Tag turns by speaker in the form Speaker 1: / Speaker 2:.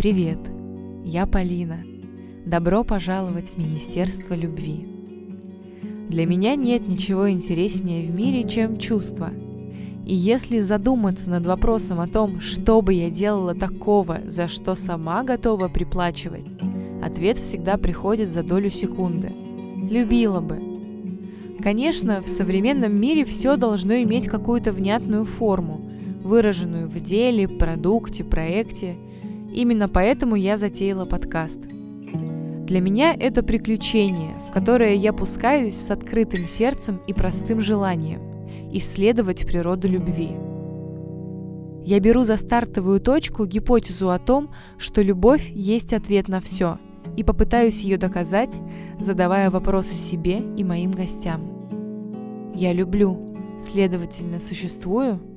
Speaker 1: Привет, я Полина. Добро пожаловать в Министерство любви. Для меня нет ничего интереснее в мире, чем чувства. И если задуматься над вопросом о том, что бы я делала такого, за что сама готова приплачивать, ответ всегда приходит за долю секунды. Любила бы. Конечно, в современном мире все должно иметь какую-то внятную форму, выраженную в деле, продукте, проекте. Именно поэтому я затеяла подкаст. Для меня это приключение, в которое я пускаюсь с открытым сердцем и простым желанием – исследовать природу любви. Я беру за стартовую точку гипотезу о том, что любовь есть ответ на все, и попытаюсь ее доказать, задавая вопросы себе и моим гостям. Я люблю, следовательно, существую –